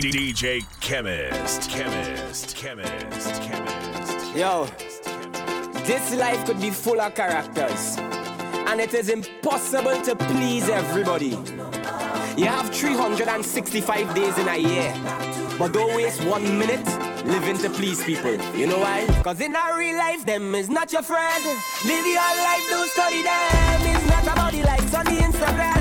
DJ Chemist, Chemist, Chemist, Chemist. Yo, this life could be full of characters, and it is impossible to please everybody. You have 365 days in a year, but don't waste one minute living to please people. You know why? Cause in our real life, them is not your friend. Live your life, don't study them. It's not about the likes on the Instagram.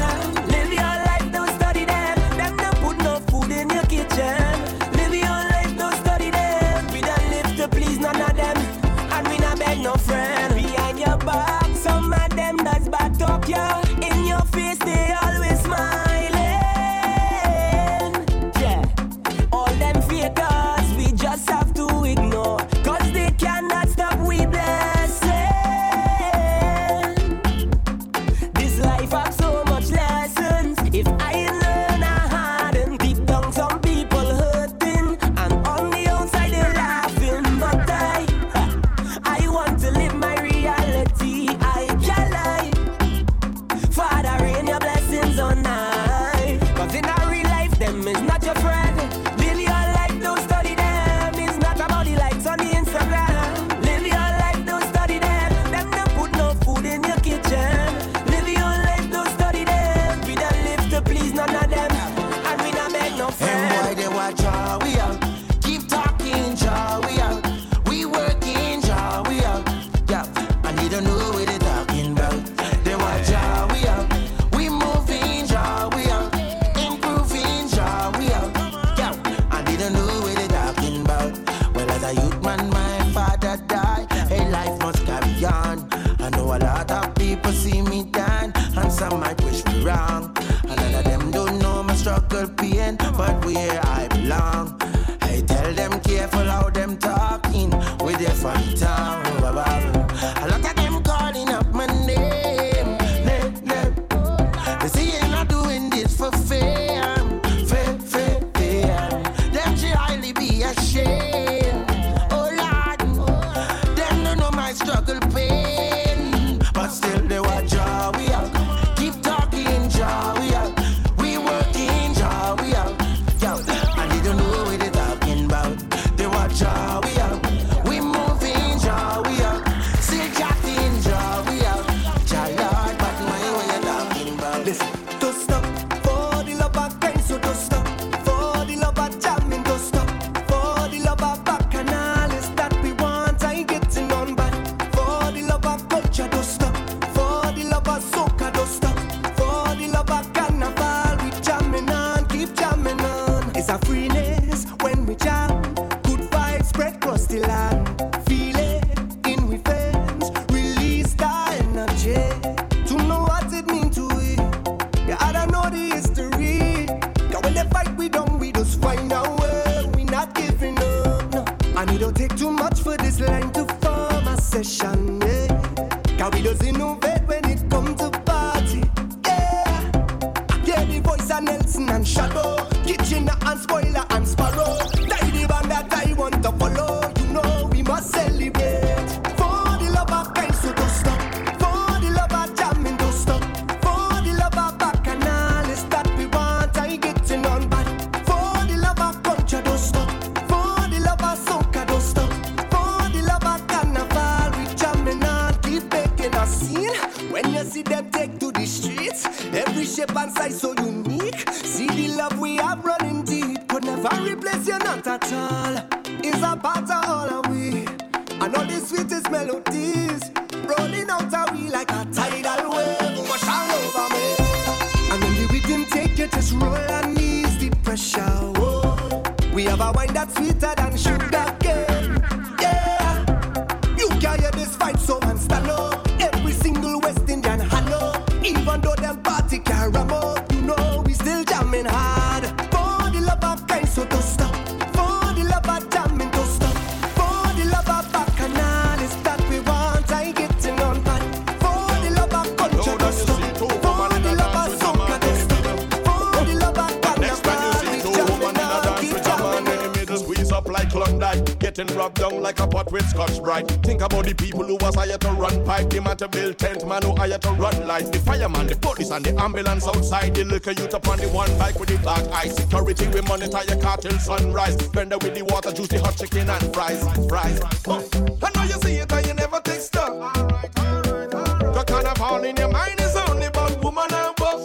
fire to run like the fireman, the police, and the ambulance outside. The liquor youth upon the one bike with the black eye. Security, we monitor your car till sunrise. Vendor with the water, juice, the hot chicken, and fries. Fries. Oh, I know you see it and you never take stuff. All right, all right, all right. The kind of all in your mind is only about woman and buff.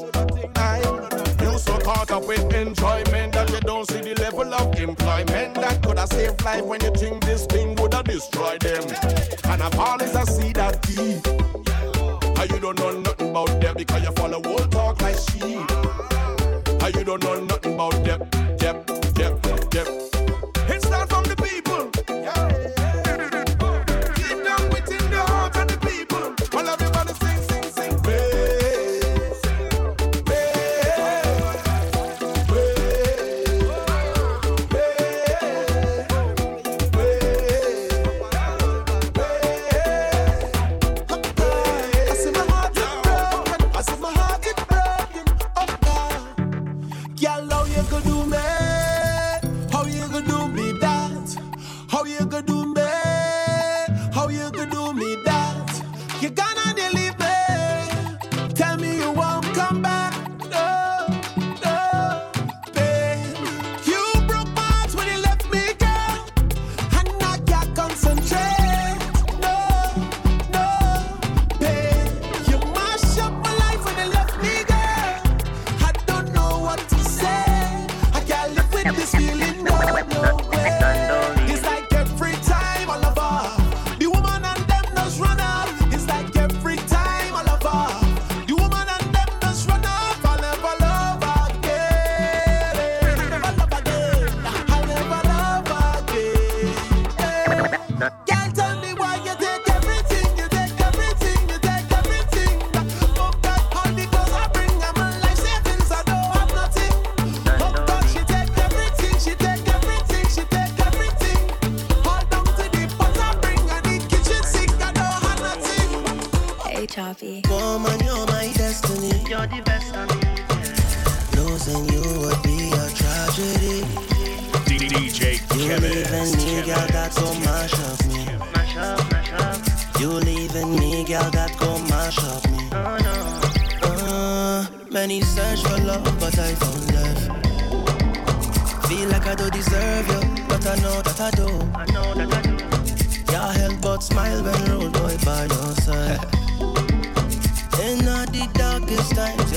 You so caught up with enjoyment that you don't see the level of employment that could have saved life when you think this thing would have destroyed them. Kind of all is a seed that deep you don't know nothing about them because you follow old talk like sheep. How ah, you don't know nothing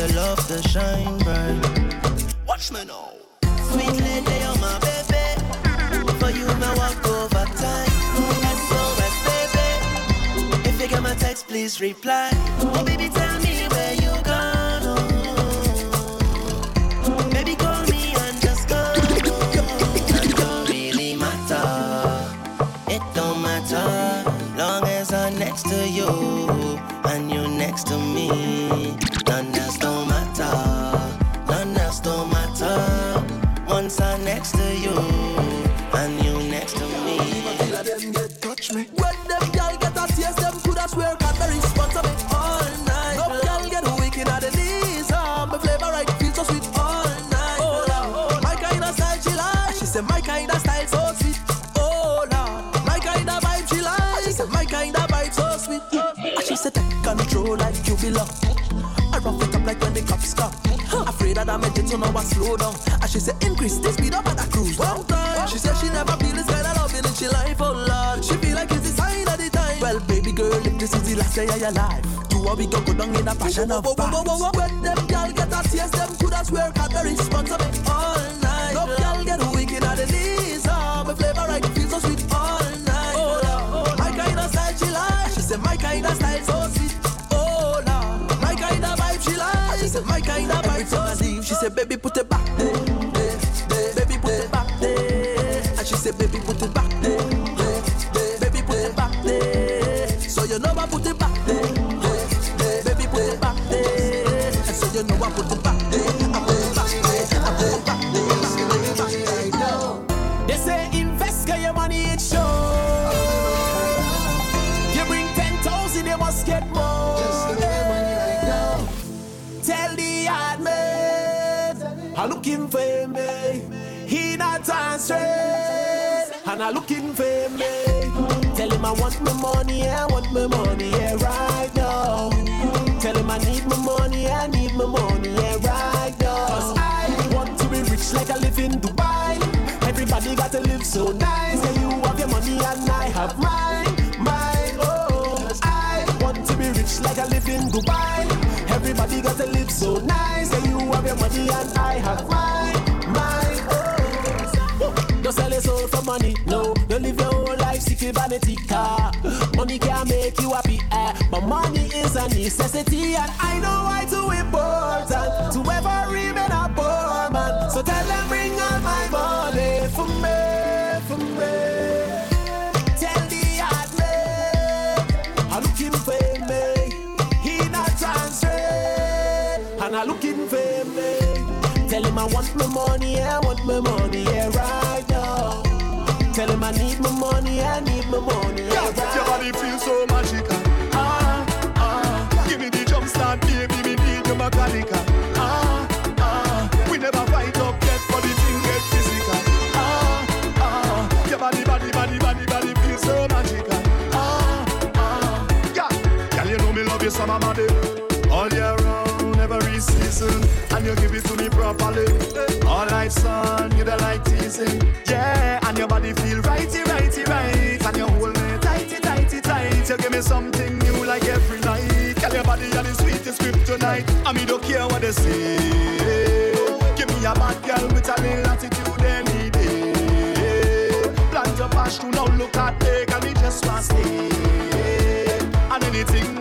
the love to shine bright. Watch me now. Oh. Sweet lady, you're my baby. For you, my walk over time. SOS, baby. If you get my text, please reply. Oh, baby, tell me where you gone. Oh. Baby, call me and just go. Oh. It don't really matter. It don't matter. Long as I'm next to you and you next to me. so now I slow down. And she said, increase the speed up and I cruise down. Time. She said she never feel this kind of loving in she life, oh Lord. She feel like it's the sign of the time. Well, baby girl, if this is the last day of your life, do what we go go down in a passion of fire. When them girl get a taste, them coulda swear at the response of all night. No girl get wicked at the lead. Money can make you happy, eh? but money is a necessity, and I know why too important to ever remain a poor man. So tell them bring all my money for me, for me. Tell the hard man I'm looking for me. He not transfer, and I'm looking for me. Tell him I want my money, I want my money. you give it to me properly. All right, son, you the like teasing. Yeah, and your body feel righty, righty, right. And you hold me tighty, tighty, tight. You give me something new like every night. Tell your body you're the sweetest kryptonite. I mean, don't care what they say. Give me a bad girl with a little attitude any day. Plant your passion, now look at me, can we just want stay? And anything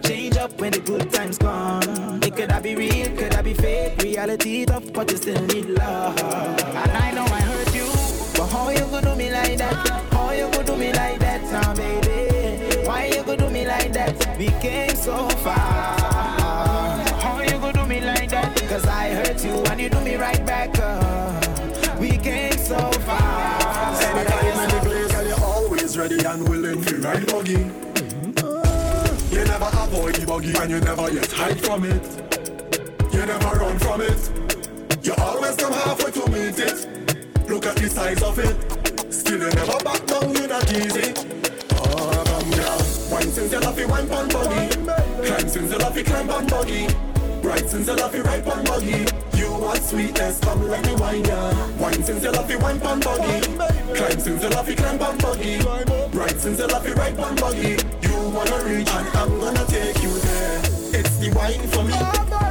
to change up when the good times come. It could I be real, could I be fake? Reality tough, but you still need love. And I know I hurt you, but how you gonna do me like that? How you gonna do me like that, now, baby? Why you gonna do me like that? We came so far. How you gonna do me like that? Cause I hurt you and you do me right back up. We came so far. Anytime the place, girl, you're always ready and willing to ride buggy. Never avoid the buggy and you never yet hide from it. You never run from it. You always come halfway to meet it. Look at the size of it. Still you never back down, you're not easy. Oh, come girl. Wine since you love it, wine pon buggy. Climb since you love it, climb on buggy. Bright since you love it, right on buggy. You want sweetness, come let me wine ya. Wine since you love it, wine pon buggy. Climb since you love it, climb on buggy. Bright since you love it, right on buggy. Wanna reach and I'm gonna take you there. It's the wine for me.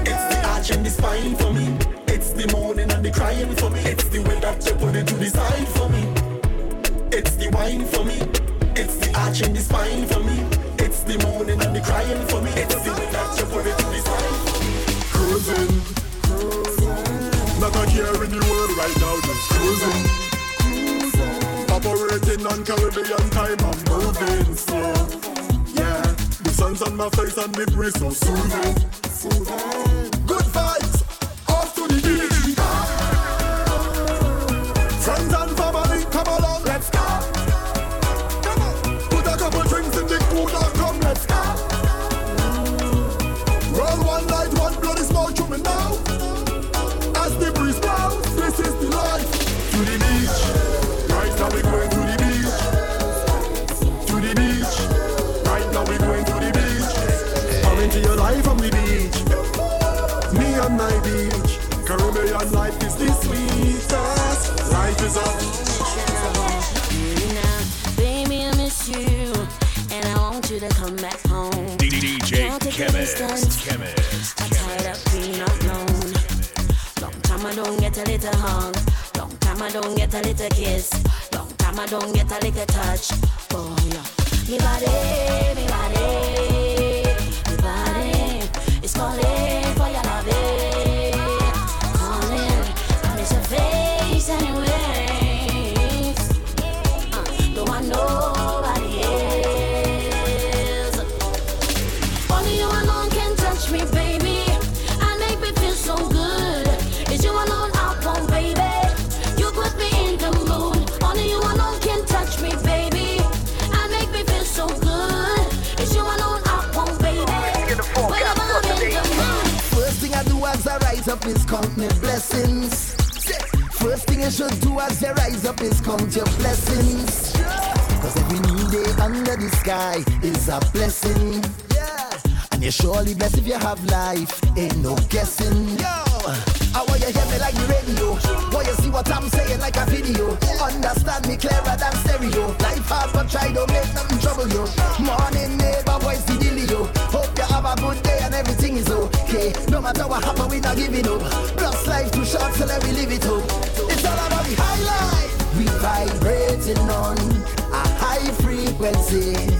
It's the arch and the spine for me. It's the moaning and the crying for me. It's the way that you put it to the side for me. It's the wine for me. It's the arch and the spine for me. It's the moaning and the crying for me. It's the way that you put it to the side me. Cruising, not a care in the world right now, just cruising. Operating on Caribbean time, I'm moving slow. The sun's on my face and the breeze so soothing. Good vibes, off to the beach. I'm tired of being alone. Long time I don't get a little hug. Long time I don't get a little kiss. Long time I don't get a little touch. Oh yeah. Me body, me body, me body is calling. blessings. First thing you should do as you rise up is count your blessings. Cause every new day under the sky is a blessing. And you're surely blessed if you have life. Ain't no guessing. I want you hear me like the radio. Want you see what I'm saying like a video. Understand me clearer than stereo. Life hard but try don't make nothing trouble you. Morning neighbor, voice the dealio. Hope you have a good day and everything is okay okay. No matter what happen, we not giving up. Plus life too short, so let me live it up. It's all about the high life. We vibrating on a high frequency.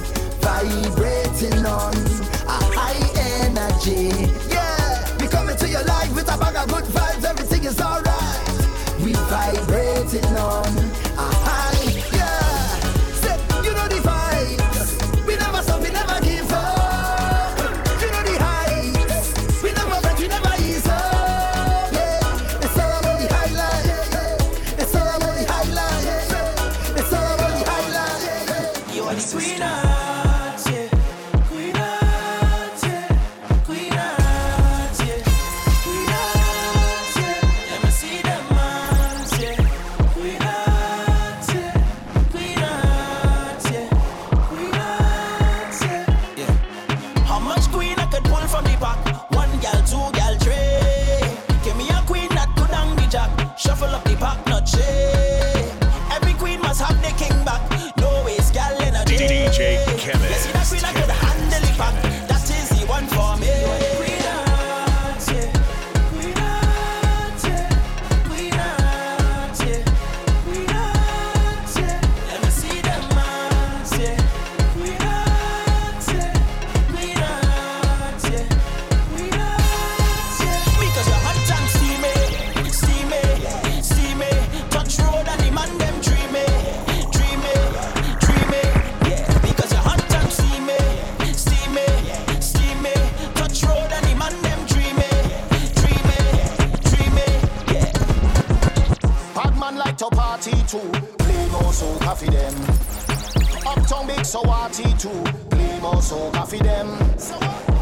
So what he do? Play more soca for them.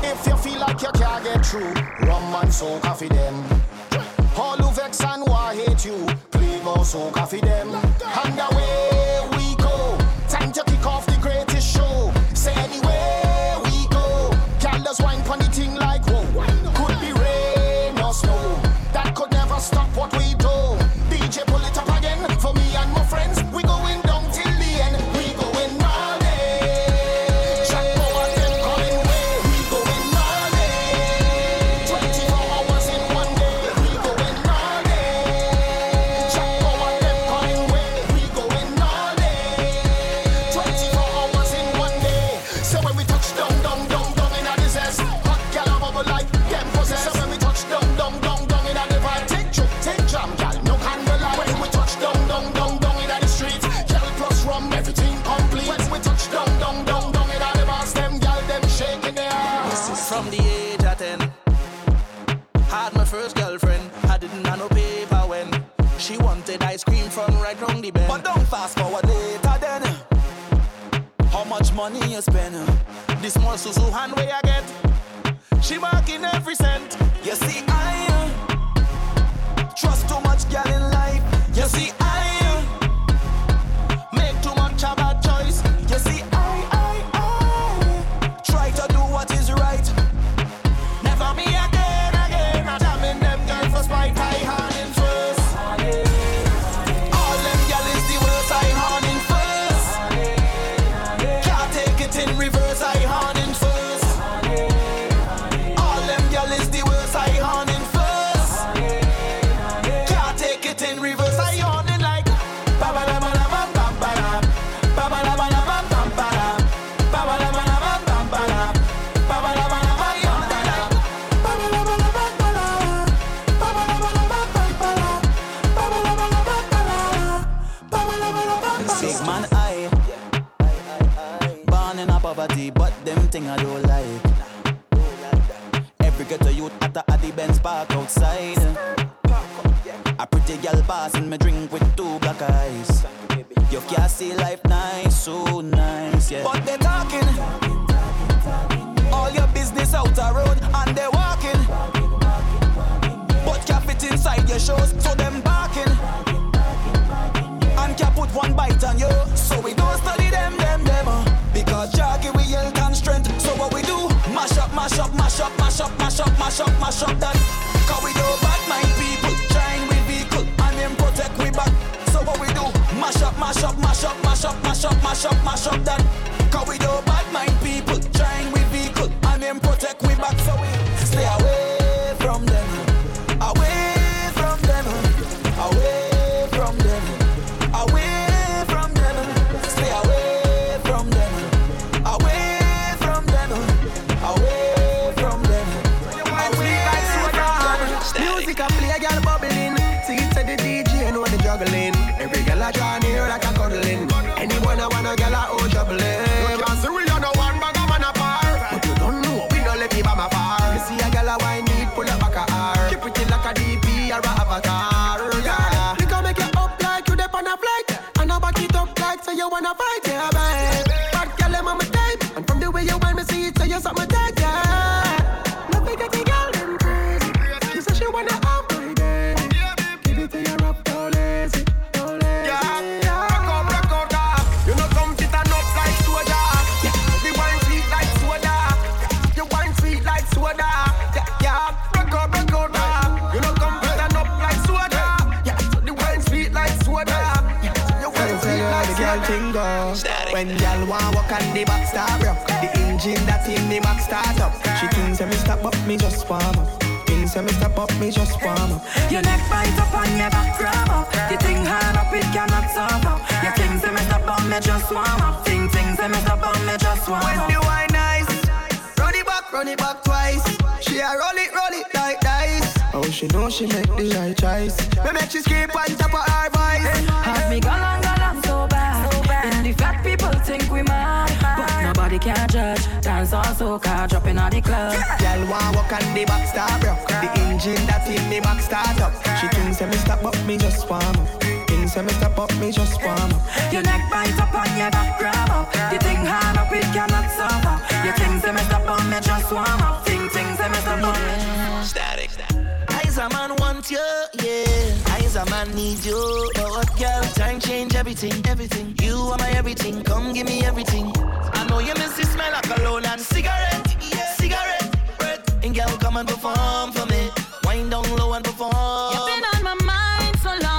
If you feel like you can't get through, rum and soca for them. All who vex and why hate you, play more soca for them. And away we go. Time to kick off the greatest show. Say anywhere we go, girl, just wine pon money you spend. This more Susu hand passing me drink with two black eyes. You can't see life nice, so nice, yeah. But they talking. All your business out the road and they walking. But can't fit inside your shows, so them barking. And can't put one bite on you. So we don't study them, them, them. uh, Because jockey we health and strength. So what we do? Mash up, mash up, mash up, mash up, mash up, mash up, mash up that. Cause we do bad mind people. Trying protect we back. So what we do? Mash up, mash up, mash up, mash up, mash up, mash up, mash up that. Cause we do bad mind people. Trying with vehicle and them protect we back. So we stay away wanna fight, Thinks that me stop up, me just warm up. Your neck bite up and your back grab up. You think hard up, it cannot stop up. Your things say me stop on me just warm up. Think things say me stop on me just warm up. When up. the wine nice, run it back, run it back twice. She a roll it, roll it like dice. Oh, she know she make the right choice. Me make she scream on top of her voice. Have me gone on, gone on so bad. And the fat people think we mad. Nobody can judge. Dance all soca, dropping on the club. Girl want walk on the back start rock. The engine that in me back start up. She thinks that me stop up, me just warm up. Thinks that me stop up, me just warm up. Your neck bite up and your back grab up. You think hard up, it cannot stop up. Your things say me stop on me just warm up. Think things say me stop on me. Static. I's a man want you, a man need you. Girl? Time change everything, everything. You are my everything. Come give me everything. I know you miss the smell of cologne and cigarette, yeah. cigarette. And girl, come and perform for me. Wind down low and perform. You've been on my mind so long,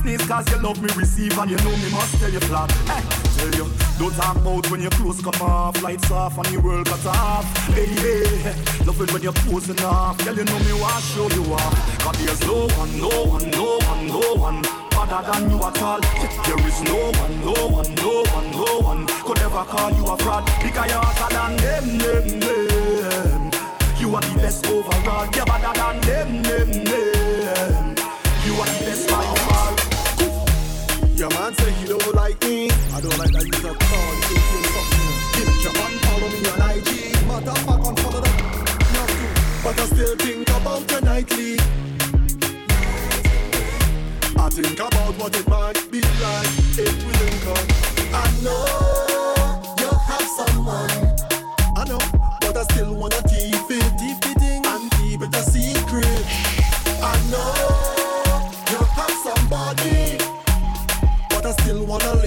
sneeze cause you love me receive and you know me must tell you flat. Hey, tell you, don't talk about when your clothes come off, lights off and your world cut off. Hey, hey, eh, love it when you're posing off. Girl, you know me want show you off. Cause there's no one, no one, no one, no one better than you at all. There is no one, no one, no one, no one could ever call you a fraud because you're hotter than them, them, them. You are the best overall. You're better than them, them, them. You are the best. Overall. Your man say he don't like me. I don't like that he's a call. He thinks you're fucking. Hit your man, follow me on IG. motherfucker, of fact, unfollow that. No. But I still think about you nightly. I think about what it might be like if we link up. I know you have someone. I know, but I still wanna keep it, keep it and keep it a secret. I know. wanna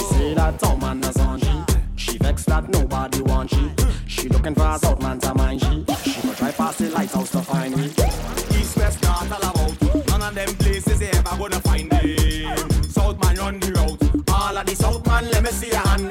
She say that out man is on she. She vexed that nobody want she. She looking for a south man to mind she. She go try past the lighthouse to find me. East west not all about. None of them places they ever gonna find me. South man run the route. All of the south man let me see your hand.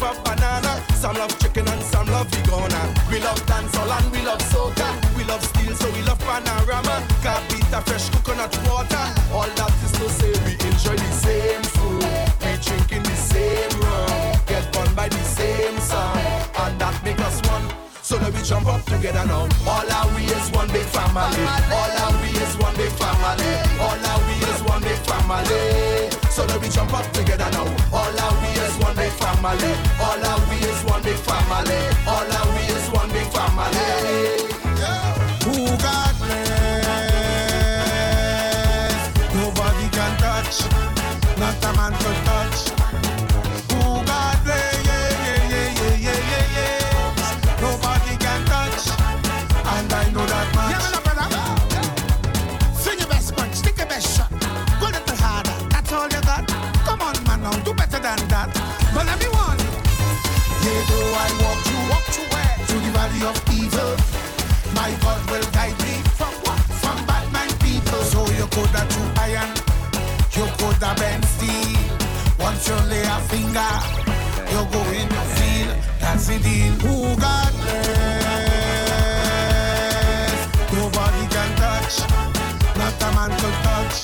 love a banana, some love chicken and some love the. We love dancehall and we love soca. We love steel, so we love panorama. Capita, fresh coconut water. All that is to say we enjoy the same food. We drinking the same rum. Get on by the same song. And that make us one. So let we jump up together now. All our we is one big family. All our we is one big family. All our we one big family. So let me jump up together now. All of we is one big family. All of we is one big family. All of we is one big family. Yeah. Who got blessed? Nobody can touch. Not a man could touch. valley of evil. My God will guide me from what? From bad mind people. So you go have to iron, you go have bend steel. Once you lay a finger, you go in the field. That's the deal. Who God bless? Nobody can touch. Not a man can touch.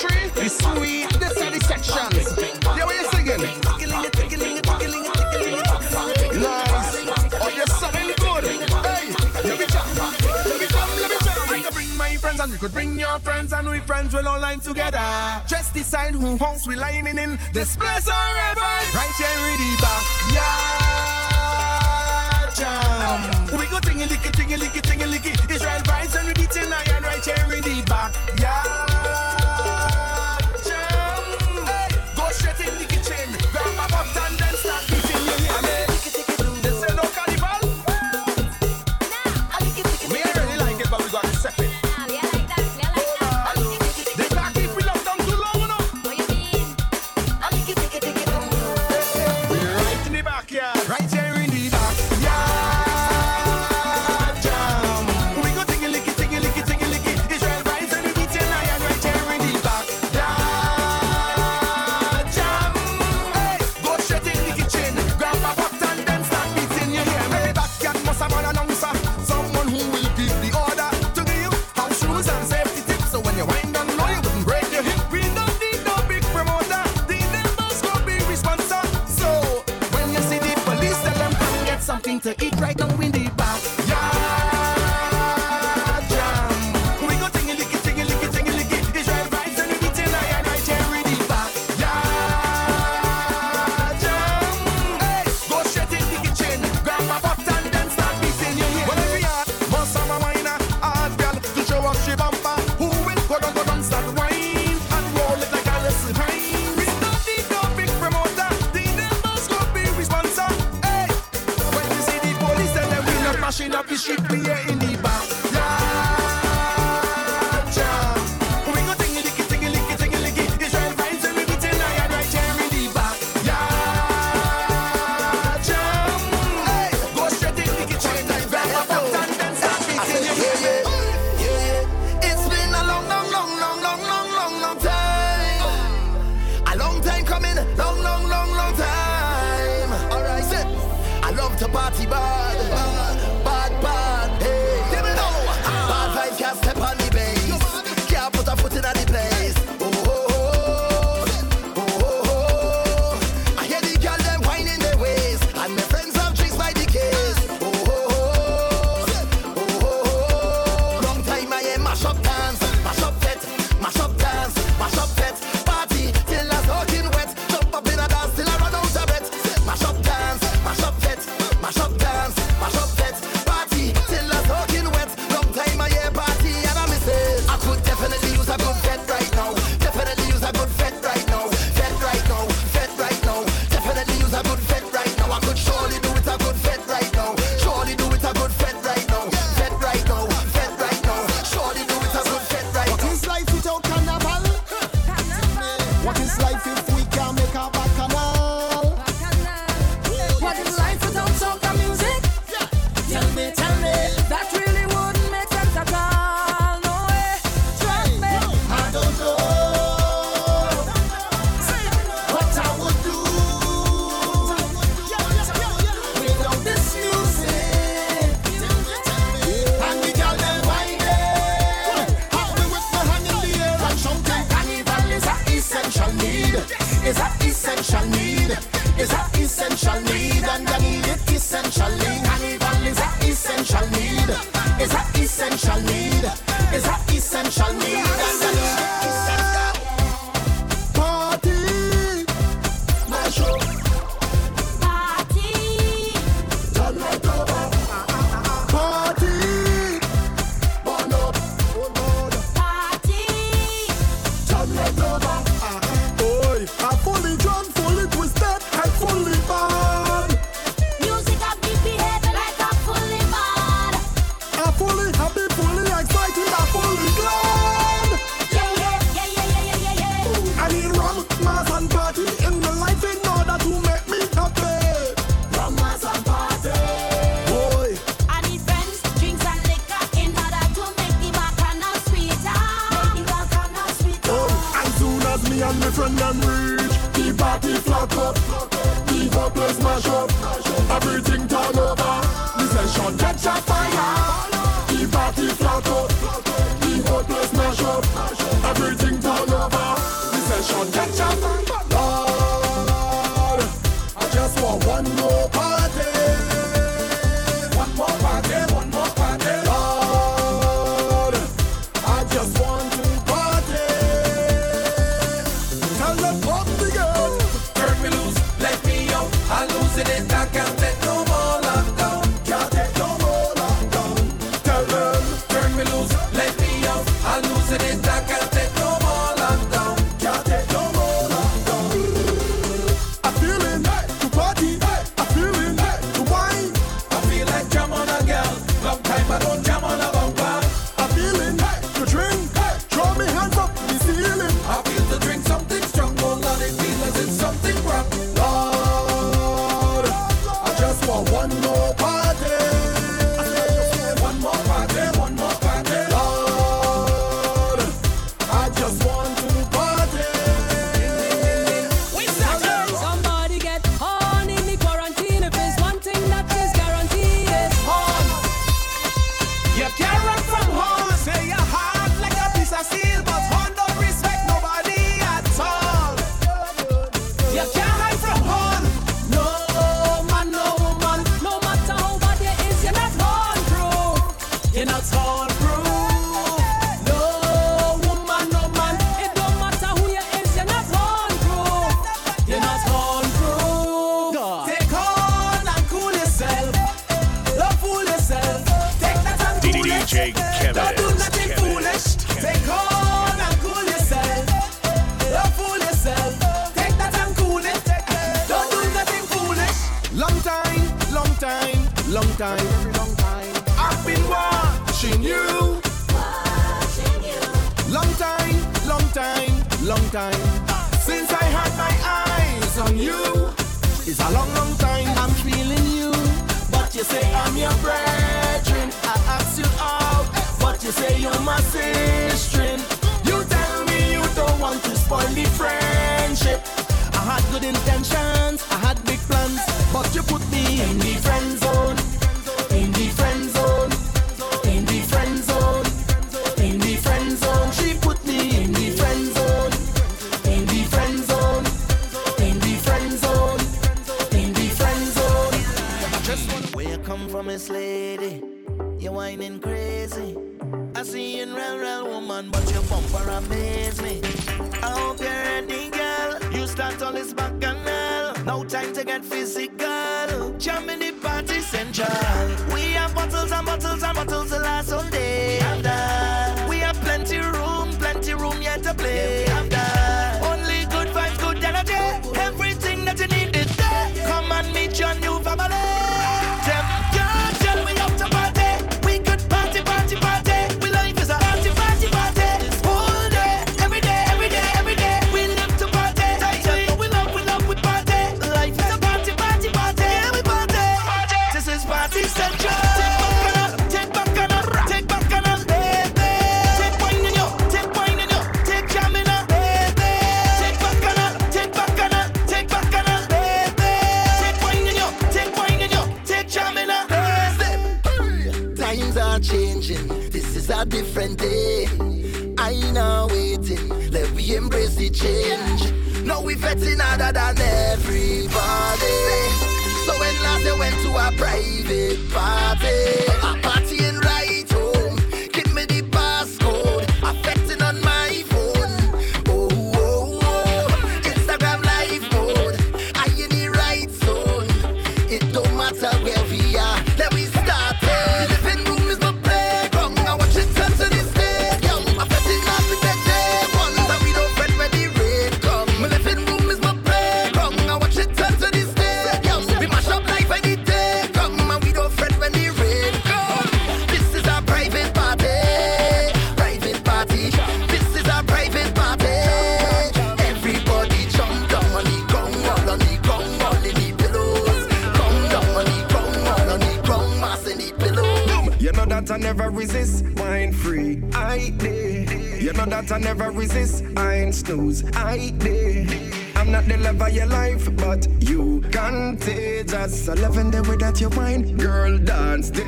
tree, the sweet, this are the sections. Yeah, what you singing? Nice. Oh, you're sounding good. Hey, let me jump, let me jump, let me jump. I could bring my friends and you could bring your friends and we friends will all line together. Just decide who house we lining in. This place or ever. Right here in the backyard. Jam. We go tingy licky, tingy licky, tingy licky. Israel vibes and we beating iron right here in the back.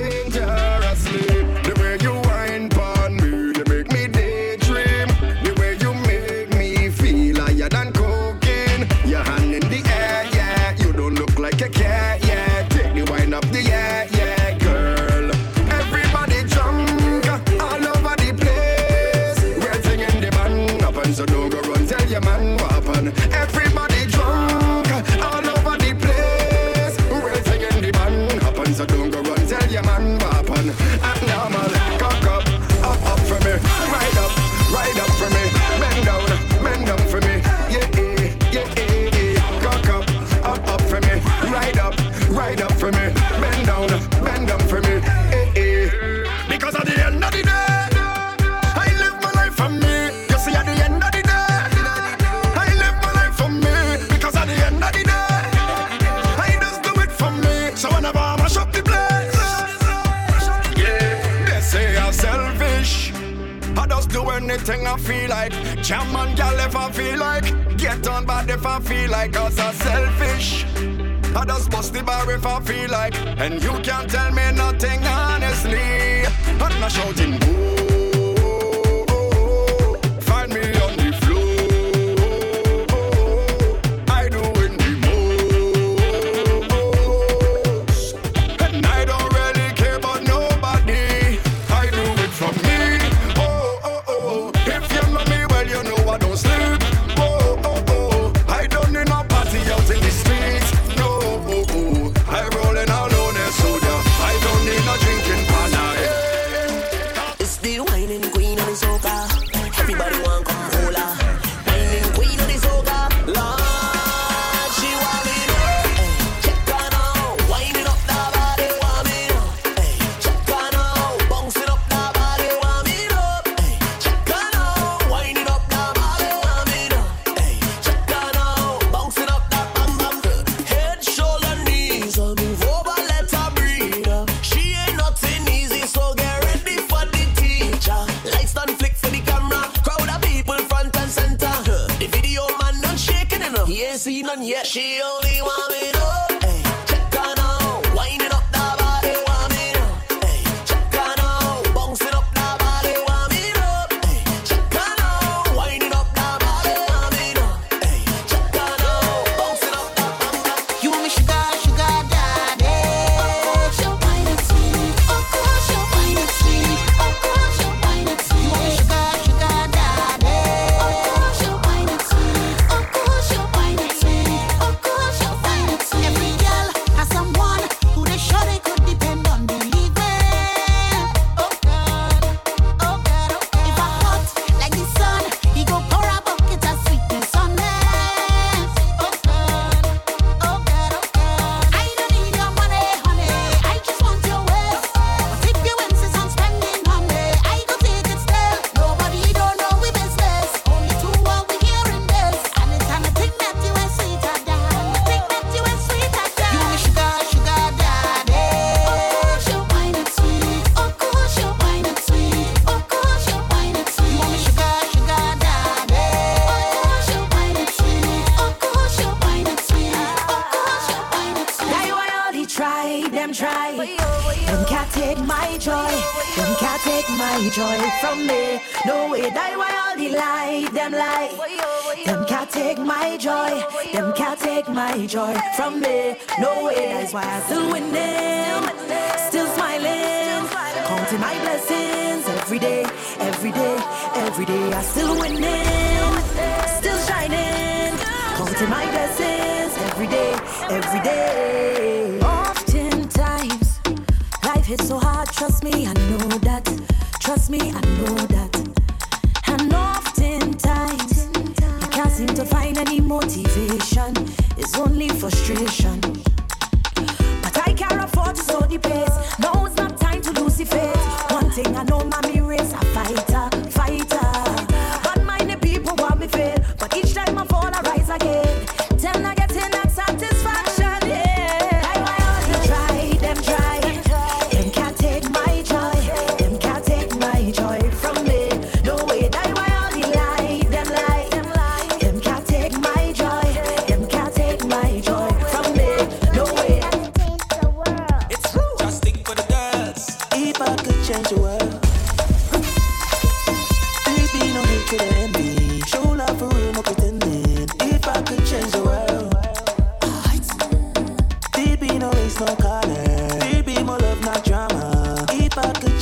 angel. Jam man, gal if I feel like Get on bad if I feel like Cause I'm selfish. I just bust the bar if I feel like And you can't tell me nothing honestly. I'm not shouting boo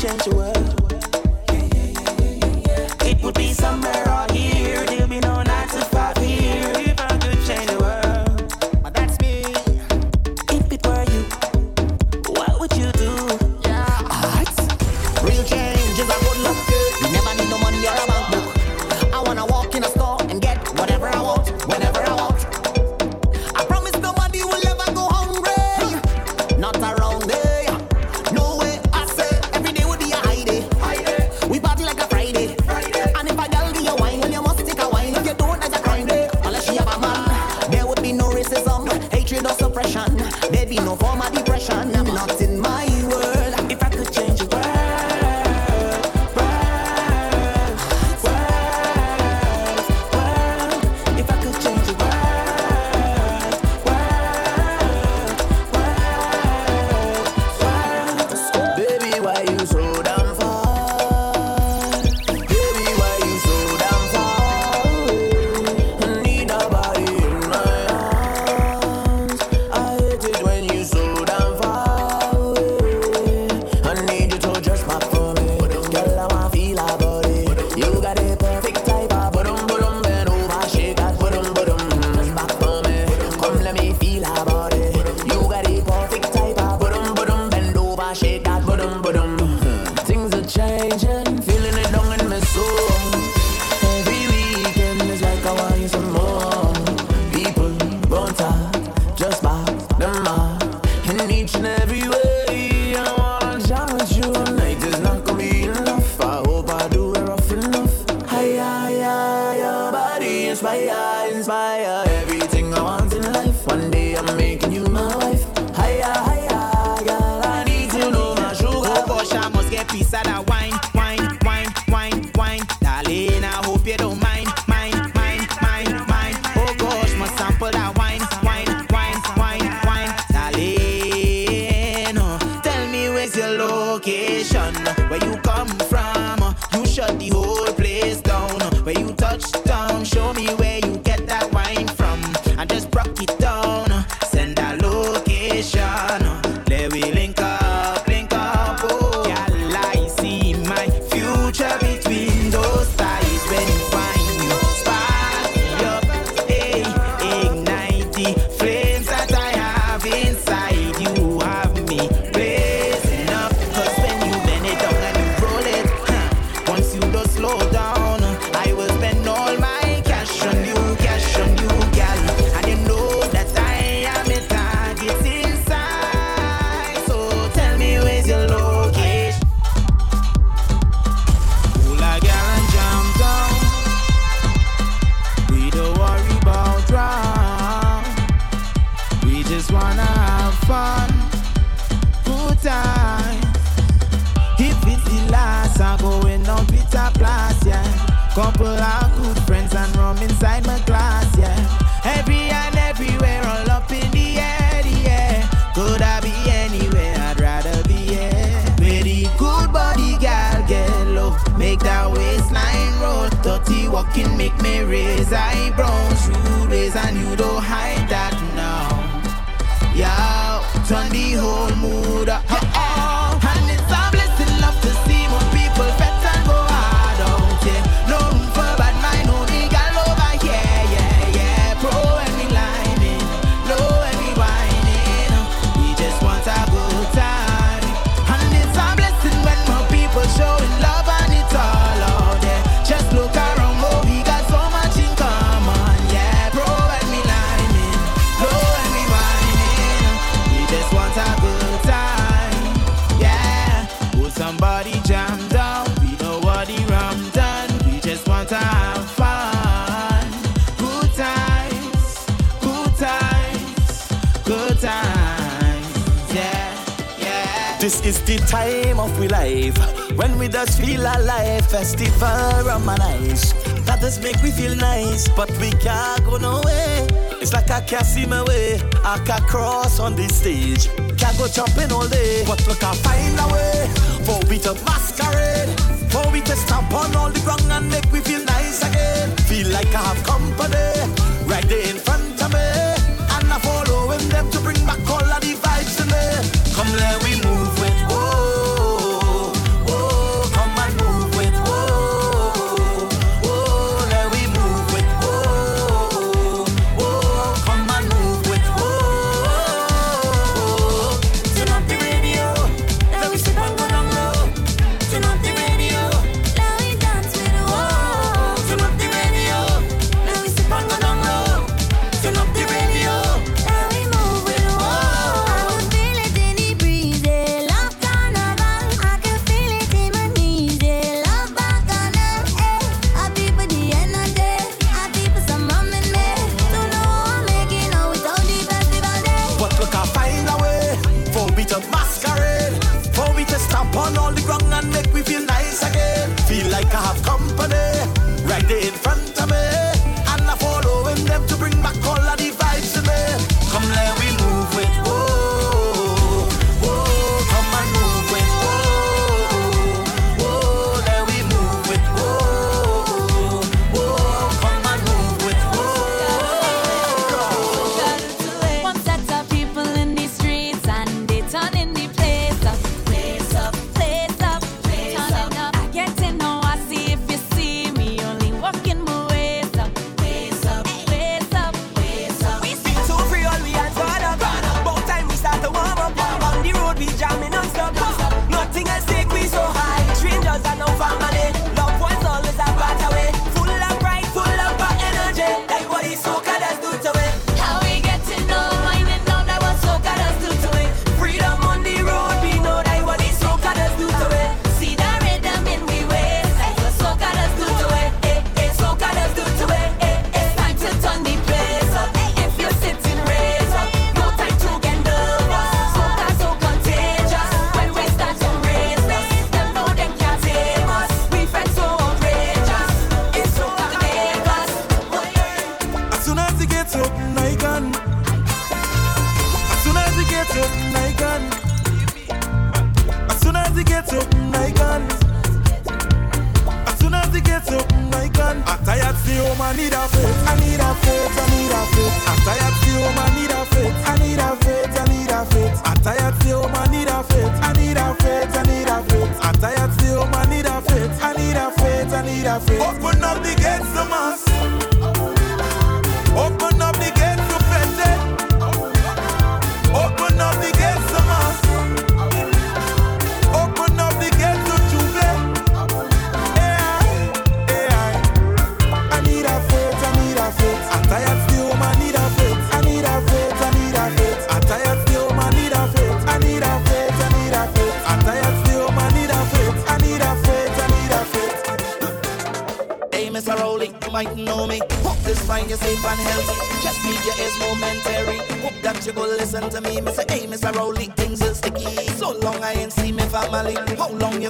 change the world,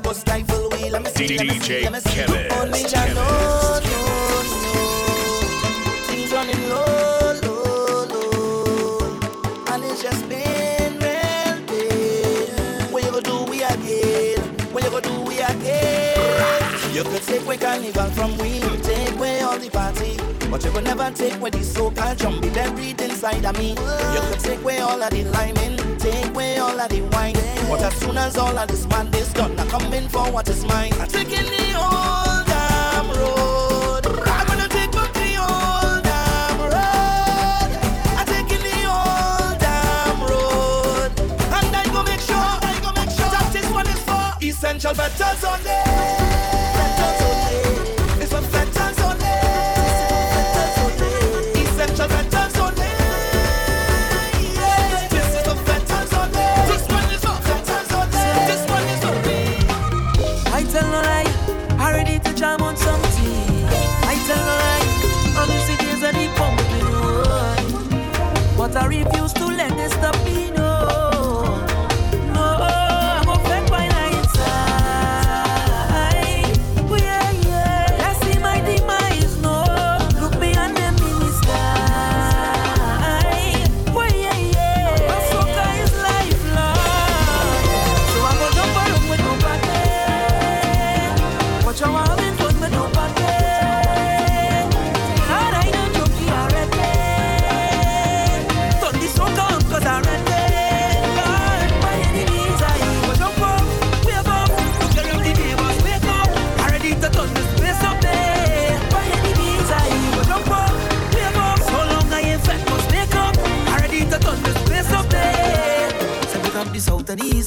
the bus rifle wheel and me see, let me see, let me see you on me. No, no, no, things running low, low, low, and it's just been real. When you go do we again? When you go do we again? You could take away carnival from we, take away all the party. But you could never take away the so-called jump inside of me. You could take away all of the liming, take away all of the but as soon as all of this man is done, I'm coming for what is mine. I'm taking the old. but I refuse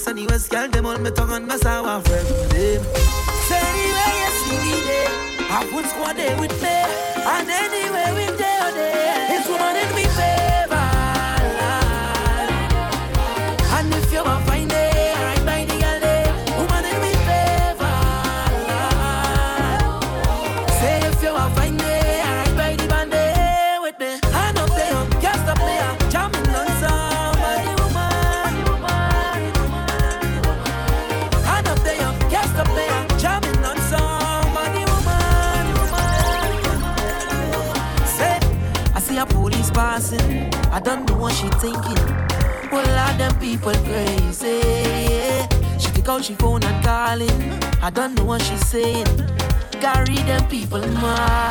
West and the West, girl, them all me tongue and my sour friend them. Anywhere you see me I put squad there with me, and anywhere we I don't know what she's saying. Carry them people, man.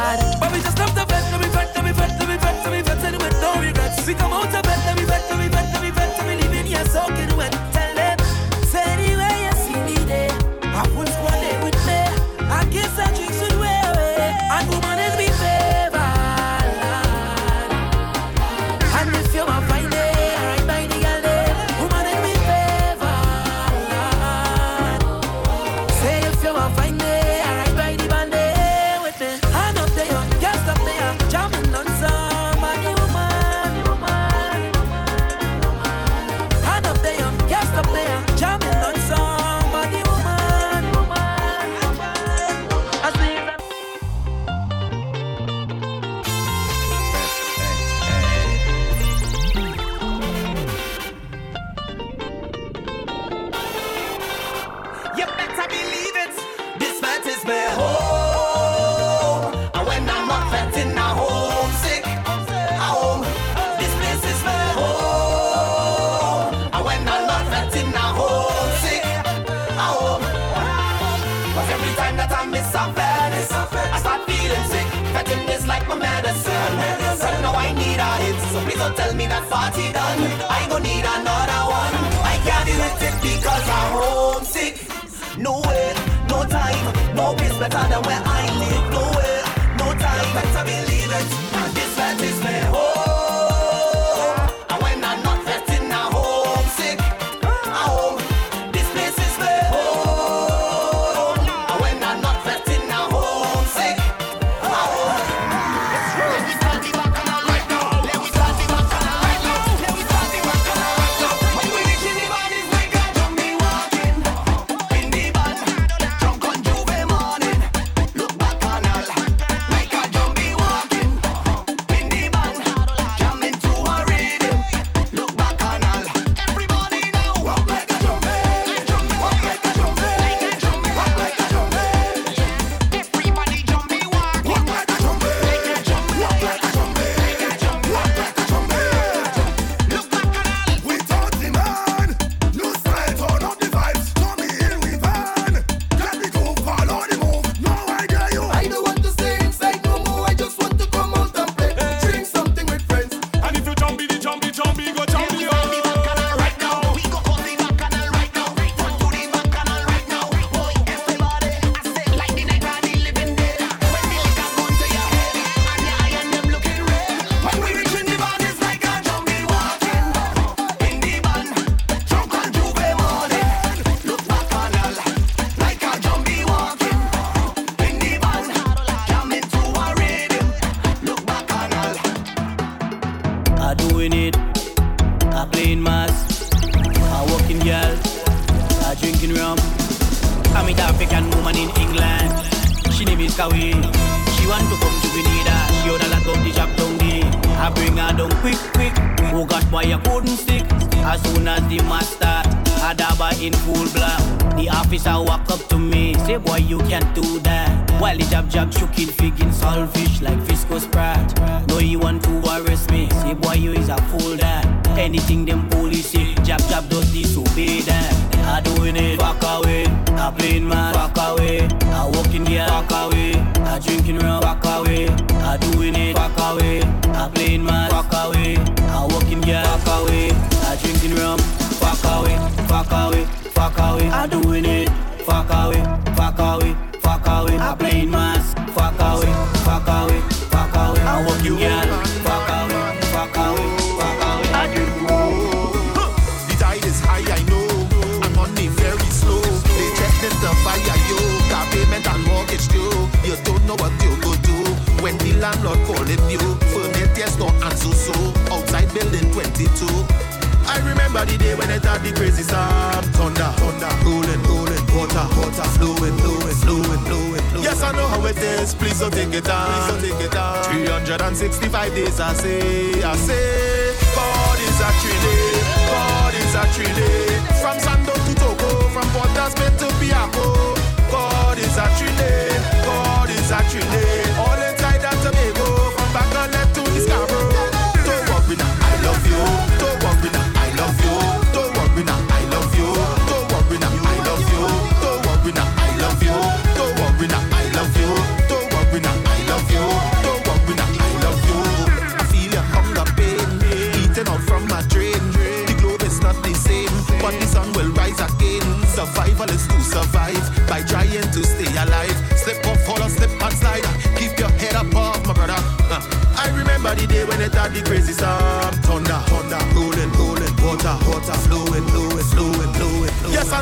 to be a boy.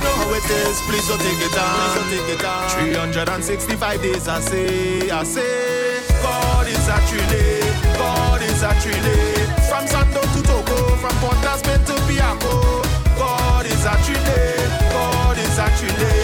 know how it is. Please don't take it down. Please don't take it down. 365 days, I say, I say, God is a actually, God is a actually. From Sando to Toco, from Port of Spain to Piarco, God is a actually, God is a actually.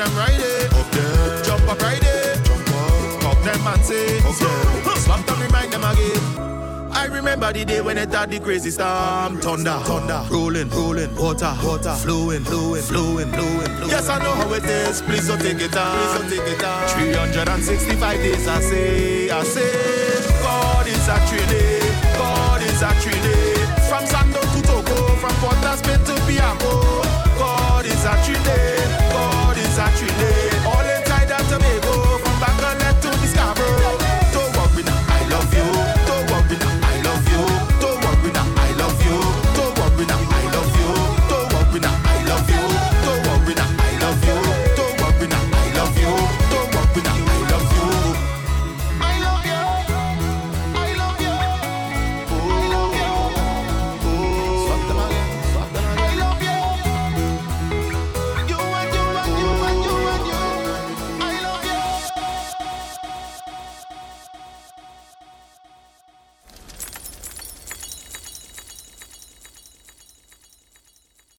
them right there. Up there. Jump up right there. Jump up. Talk them and say. okay. there. Slap them, remind them again. I remember the day when it had the crazy storm. Thunder, thunder, rolling, rolling, water, water, flowing, flowing, flowing, flowing. flowing. Yes, I know how it is. Please don't take it down. Please don't take it down. 365 days, I say, I say, God is actually, day. God is actually. Day. From Sando to Toco, from Port of Spain to Piarco, God is actually. Day.